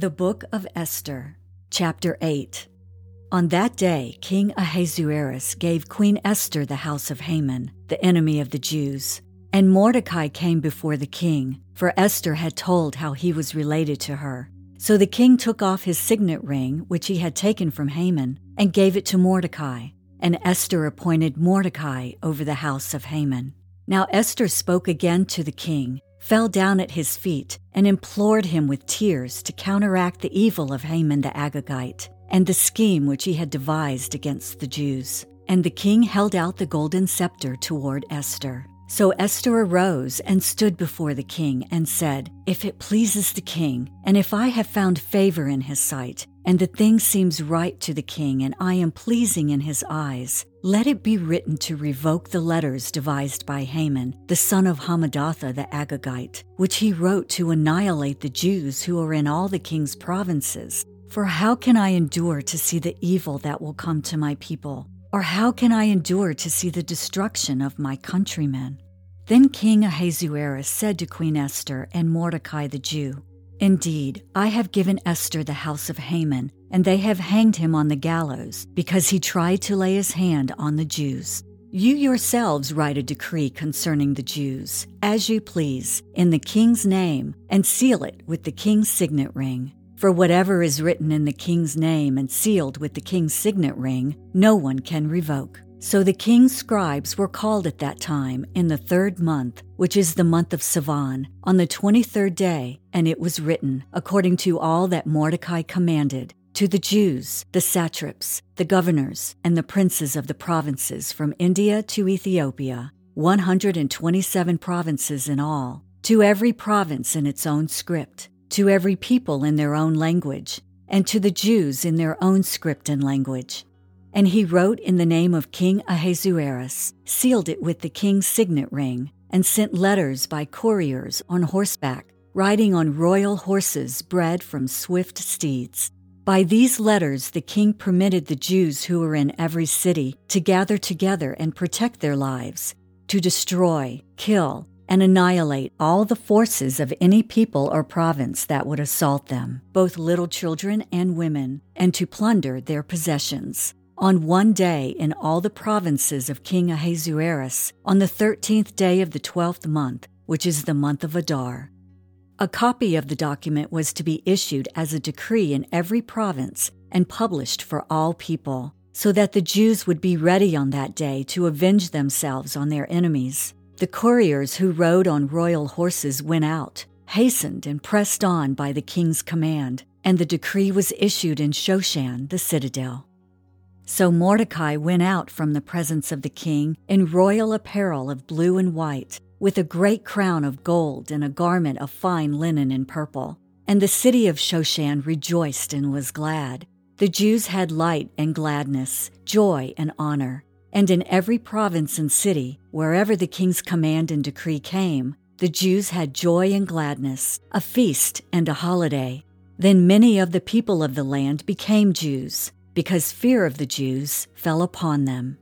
The Book of Esther, Chapter 8. On that day, King Ahasuerus gave Queen Esther the house of Haman, the enemy of the Jews. And Mordecai came before the king, for Esther had told how he was related to her. So the king took off his signet ring, which he had taken from Haman, and gave it to Mordecai. And Esther appointed Mordecai over the house of Haman. Now Esther spoke again to the king fell down at his feet and implored him with tears to counteract the evil of Haman the Agagite and the scheme which he had devised against the Jews. And the king held out the golden scepter toward Esther. So Esther arose and stood before the king and said, If it pleases the king, and if I have found favor in his sight, and the thing seems right to the king, and I am pleasing in his eyes, let it be written to revoke the letters devised by Haman, the son of Hammedatha the Agagite, which he wrote to annihilate the Jews who are in all the king's provinces. For how can I endure to see the evil that will come to my people? Or how can I endure to see the destruction of my countrymen? Then King Ahasuerus said to Queen Esther and Mordecai the Jew, Indeed, I have given Esther the house of Haman, and they have hanged him on the gallows, because he tried to lay his hand on the Jews. You yourselves write a decree concerning the Jews, as you please, in the king's name, and seal it with the king's signet ring. For whatever is written in the king's name and sealed with the king's signet ring, no one can revoke. So the king's scribes were called at that time in the third month, which is the month of Sivan, on the twenty third day, and it was written, according to all that Mordecai commanded, to the Jews, the satraps, the governors, and the princes of the provinces from India to Ethiopia, 127 provinces in all, to every province in its own script, to every people in their own language, and to the Jews in their own script and language and he wrote in the name of King Ahasuerus, sealed it with the king's signet ring, and sent letters by couriers on horseback, riding on royal horses bred from swift steeds. By these letters, the king permitted the Jews who were in every city to gather together and protect their lives, to destroy, kill, and annihilate all the forces of any people or province that would assault them, both little children and women, and to plunder their possessions on one day in all the provinces of King Ahasuerus, on the thirteenth day of the twelfth month, which is the month of Adar. A copy of the document was to be issued as a decree in every province and published for all people, so that the Jews would be ready on that day to avenge themselves on their enemies. The couriers who rode on royal horses went out, hastened and pressed on by the king's command, and the decree was issued in Shoshan, the citadel. So Mordecai went out from the presence of the king in royal apparel of blue and white, with a great crown of gold and a garment of fine linen and purple. And the city of Shoshan rejoiced and was glad. The Jews had light and gladness, joy and honor. And in every province and city, wherever the king's command and decree came, the Jews had joy and gladness, a feast and a holiday. Then many of the people of the land became Jews because fear of the Jews fell upon them.